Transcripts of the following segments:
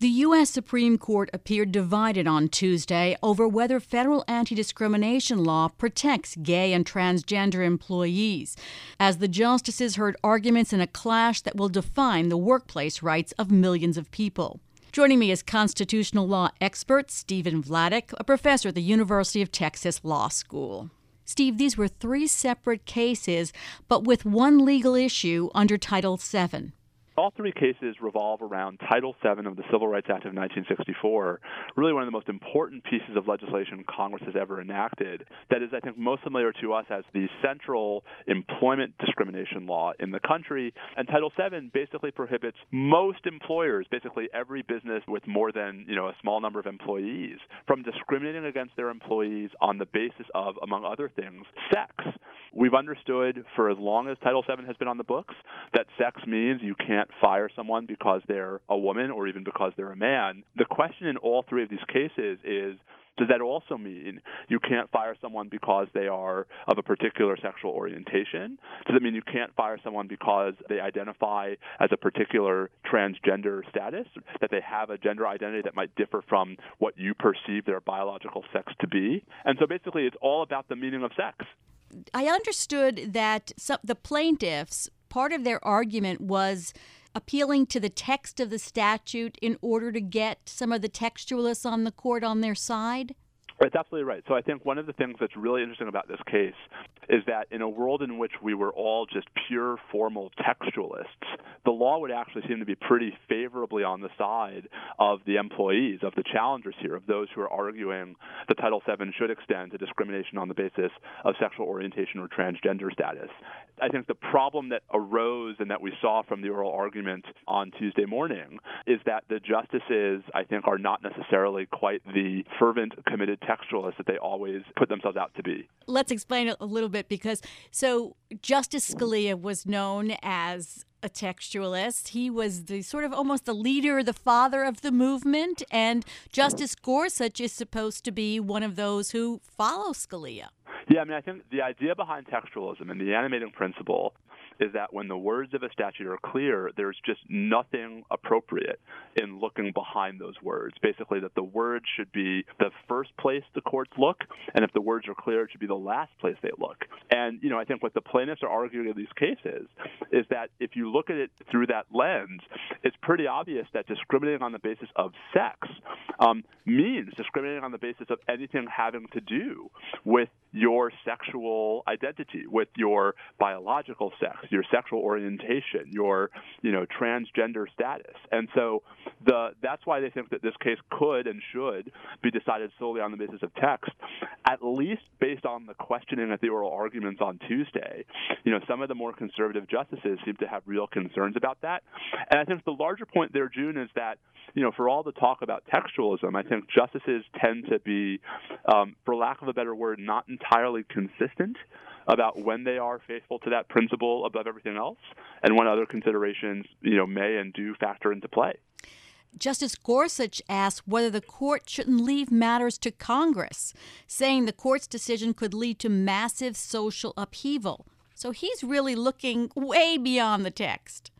The U.S. Supreme Court appeared divided on Tuesday over whether federal anti discrimination law protects gay and transgender employees, as the justices heard arguments in a clash that will define the workplace rights of millions of people. Joining me is constitutional law expert Stephen Vladeck, a professor at the University of Texas Law School. Steve, these were three separate cases, but with one legal issue under Title VII. All three cases revolve around Title VII of the Civil Rights Act of 1964, really one of the most important pieces of legislation Congress has ever enacted. That is, I think, most familiar to us as the central employment discrimination law in the country. And Title VII basically prohibits most employers, basically every business with more than you know a small number of employees, from discriminating against their employees on the basis of, among other things, sex. We've understood for as long as Title VII has been on the books that sex means you can't fire someone because they're a woman or even because they're a man. The question in all three of these cases is does that also mean you can't fire someone because they are of a particular sexual orientation? Does it mean you can't fire someone because they identify as a particular transgender status, that they have a gender identity that might differ from what you perceive their biological sex to be? And so basically, it's all about the meaning of sex. I understood that some, the plaintiffs, part of their argument was appealing to the text of the statute in order to get some of the textualists on the court on their side? That's absolutely right. So I think one of the things that's really interesting about this case is that in a world in which we were all just pure formal textualists, the law would actually seem to be pretty favorably on the side of the employees, of the challengers here, of those who are arguing that Title VII should extend to discrimination on the basis of sexual orientation or transgender status. I think the problem that arose and that we saw from the oral argument on Tuesday morning is that the justices, I think, are not necessarily quite the fervent, committed textualists that they always put themselves out to be. Let's explain it a little bit because so Justice Scalia was known as a textualist. He was the sort of almost the leader, the father of the movement, and Justice Gorsuch is supposed to be one of those who follow Scalia. Yeah, I mean, I think the idea behind textualism and the animating principle is that when the words of a statute are clear, there's just nothing appropriate in looking behind those words. Basically, that the words should be the first place the courts look, and if the words are clear, it should be the last place they look. And, you know, I think what the plaintiffs are arguing in these cases is that if you look at it through that lens, it's pretty obvious that discriminating on the basis of sex um, means discriminating on the basis of anything having to do with your sexual identity, with your biological sex, your sexual orientation, your you know transgender status, and so the that's why they think that this case could and should be decided solely on the basis of text, at least based on the questioning at the oral arguments on Tuesday. You know, some of the more conservative justices seem to have real concerns about that, and I think the larger point there, June, is that you know, for all the talk about textualism, I think justices tend to be, um, for lack of a better word, not entirely consistent about when they are faithful to that principle above everything else, and when other considerations, you know, may and do factor into play. Justice Gorsuch asked whether the court shouldn't leave matters to Congress, saying the court's decision could lead to massive social upheaval. So he's really looking way beyond the text.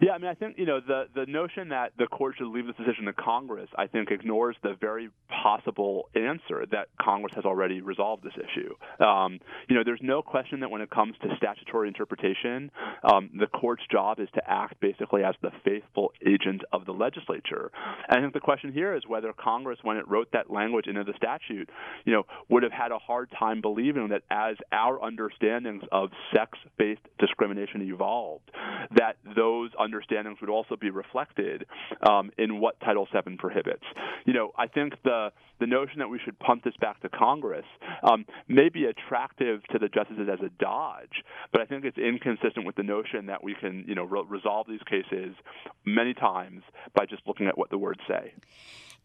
Yeah, I mean, I think you know the the notion that the court should leave this decision to Congress, I think, ignores the very possible answer that Congress has already resolved this issue. Um, you know, there's no question that when it comes to statutory interpretation, um, the court's job is to act basically as the faithful agent of the legislature. And I think the question here is whether Congress, when it wrote that language into the statute, you know, would have had a hard time believing that as our understandings of sex-based discrimination evolved, that those understandings would also be reflected um, in what Title VII prohibits. You know, I think the the notion that we should pump this back to Congress um, may be attractive to the justices as a dodge, but I think it's inconsistent with the notion that we can, you know, re- resolve these cases many times by just looking at what the words say.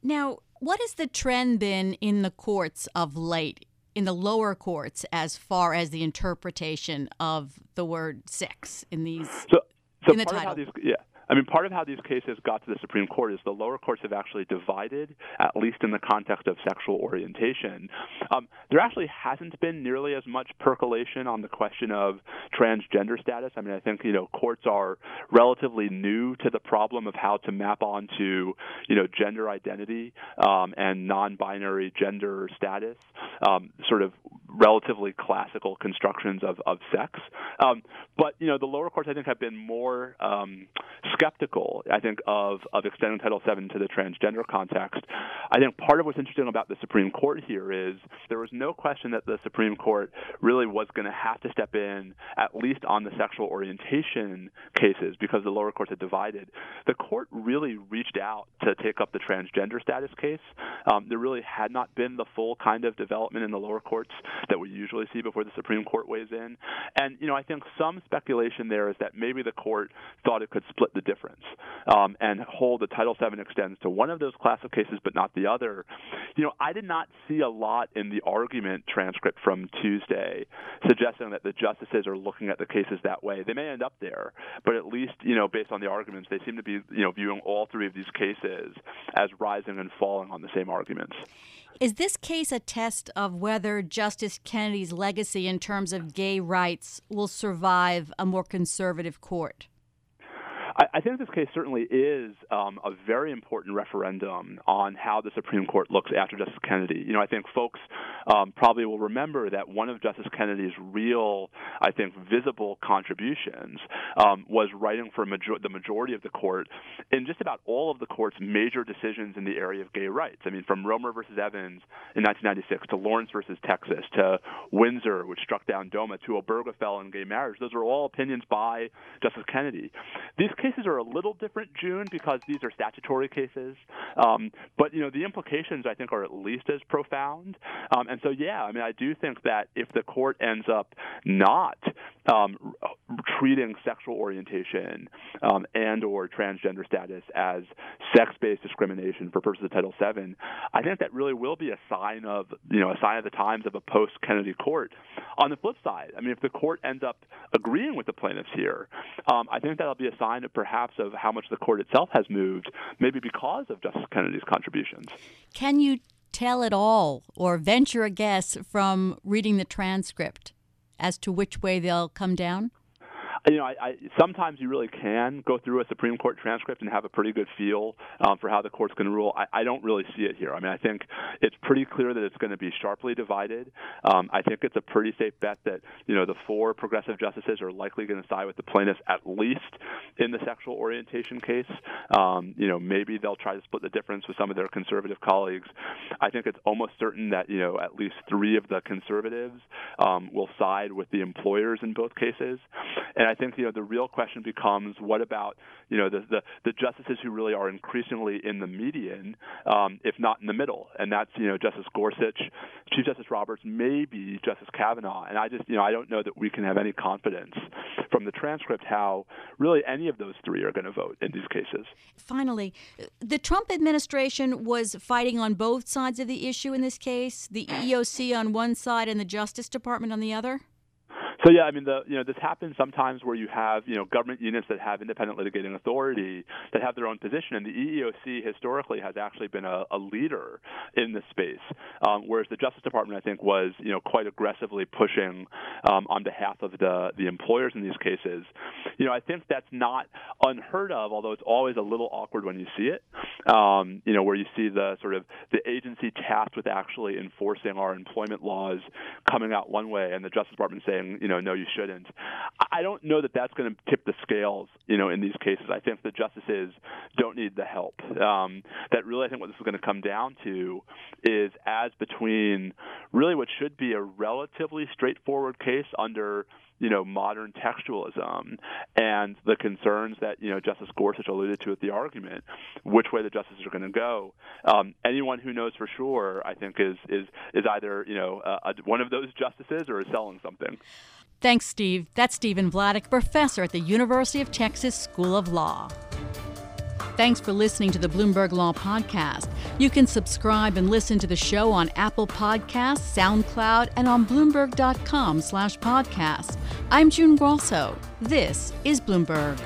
Now, what has the trend been in the courts of late? in the lower courts as far as the interpretation of the word sex in these so, so in the title. These, yeah. I mean, part of how these cases got to the Supreme Court is the lower courts have actually divided, at least in the context of sexual orientation. Um, there actually hasn't been nearly as much percolation on the question of transgender status. I mean, I think you know courts are relatively new to the problem of how to map onto you know gender identity um, and non-binary gender status, um, sort of relatively classical constructions of, of sex. Um, but you know, the lower courts I think have been more um, skeptical. I think of of extending Title VII to the transgender context. I think part of what's interesting about the Supreme Court here is there was no question that the Supreme Court really was going to have to step in at least on the sexual orientation cases because the lower courts had divided. The court really reached out to take up the transgender status case. Um, there really had not been the full kind of development in the lower courts that we usually see before the Supreme Court weighs in. And you know, I think some speculation there is that maybe the court thought it could split the difference um, and hold the Title VII extends to one of those class of cases but not the other. You know, I did not see a lot in the argument transcript from Tuesday suggesting that the justices are looking at the cases that way. They may end up there, but at least you know, based on the arguments, they seem to be you know viewing all three of these cases as rising and falling on the same arguments. Is this case a test of whether Justice Kennedy's legacy in terms of gay rights will survive a more conservative court? I, I think this case certainly is um, a very important referendum on how the Supreme Court looks after Justice Kennedy. You know, I think folks um, probably will remember that one of Justice Kennedy's real, I think, visible contributions um, was writing for major- the majority of the court in just about all of the court's major decisions in the area of gay rights. I mean, from Romer versus Evans in 1996 to Lawrence versus Texas to Windsor, which struck down DOMA, to Obergefell and gay marriage. Those are all opinions by Justice Kennedy. These cases are a little different, June, because these are statutory cases. Um, but you know, the implications I think are at least as profound. Um, and so, yeah, I mean, I do think that if the court ends up not um, treating sexual orientation um, and or transgender status as sex-based discrimination for purposes of Title VII, I think that really will be a sign of you know a sign of the times of a post-Kennedy court. On the flip side, I mean, if the court ends up agreeing with the plaintiffs here, um, I think that'll be a sign of perhaps of how much the court itself has moved, maybe because of Justice Kennedy's contributions. Can you tell it all or venture a guess from reading the transcript as to which way they'll come down? You know, I, I, sometimes you really can go through a Supreme Court transcript and have a pretty good feel um, for how the court's going to rule. I, I don't really see it here. I mean, I think it's pretty clear that it's going to be sharply divided. Um, I think it's a pretty safe bet that you know the four progressive justices are likely going to side with the plaintiffs at least in the sexual orientation case. Um, you know, maybe they'll try to split the difference with some of their conservative colleagues. I think it's almost certain that you know at least three of the conservatives um, will side with the employers in both cases, and I think you know the real question becomes what about you know the the, the justices who really are increasingly in the median, um, if not in the middle, and that's you know Justice Gorsuch, Chief Justice Roberts, maybe Justice Kavanaugh, and I just you know I don't know that we can have any confidence from the transcript how really any of those three are going to vote in these cases. Finally, the Trump administration was fighting on both sides of the issue in this case, the EEOC on one side and the Justice Department on the other. So yeah, I mean, the you know this happens sometimes where you have you know government units that have independent litigating authority that have their own position, and the EEOC historically has actually been a, a leader in this space, um, whereas the Justice Department I think was you know quite aggressively pushing um, on behalf of the the employers in these cases. You know, I think that's not unheard of, although it's always a little awkward when you see it. Um, you know, where you see the sort of the agency tasked with actually enforcing our employment laws coming out one way, and the Justice Department saying you know know, no, you shouldn't. I don't know that that's going to tip the scales, you know, in these cases. I think the justices don't need the help. Um, that really, I think what this is going to come down to is as between really what should be a relatively straightforward case under you know, modern textualism and the concerns that, you know, Justice Gorsuch alluded to at the argument, which way the justices are going to go. Um, anyone who knows for sure, I think, is is is either, you know, uh, one of those justices or is selling something. Thanks, Steve. That's Stephen Vladeck, professor at the University of Texas School of Law. Thanks for listening to the Bloomberg Law Podcast. You can subscribe and listen to the show on Apple Podcasts, SoundCloud, and on Bloomberg.com slash podcast. I'm June Grosso. This is Bloomberg.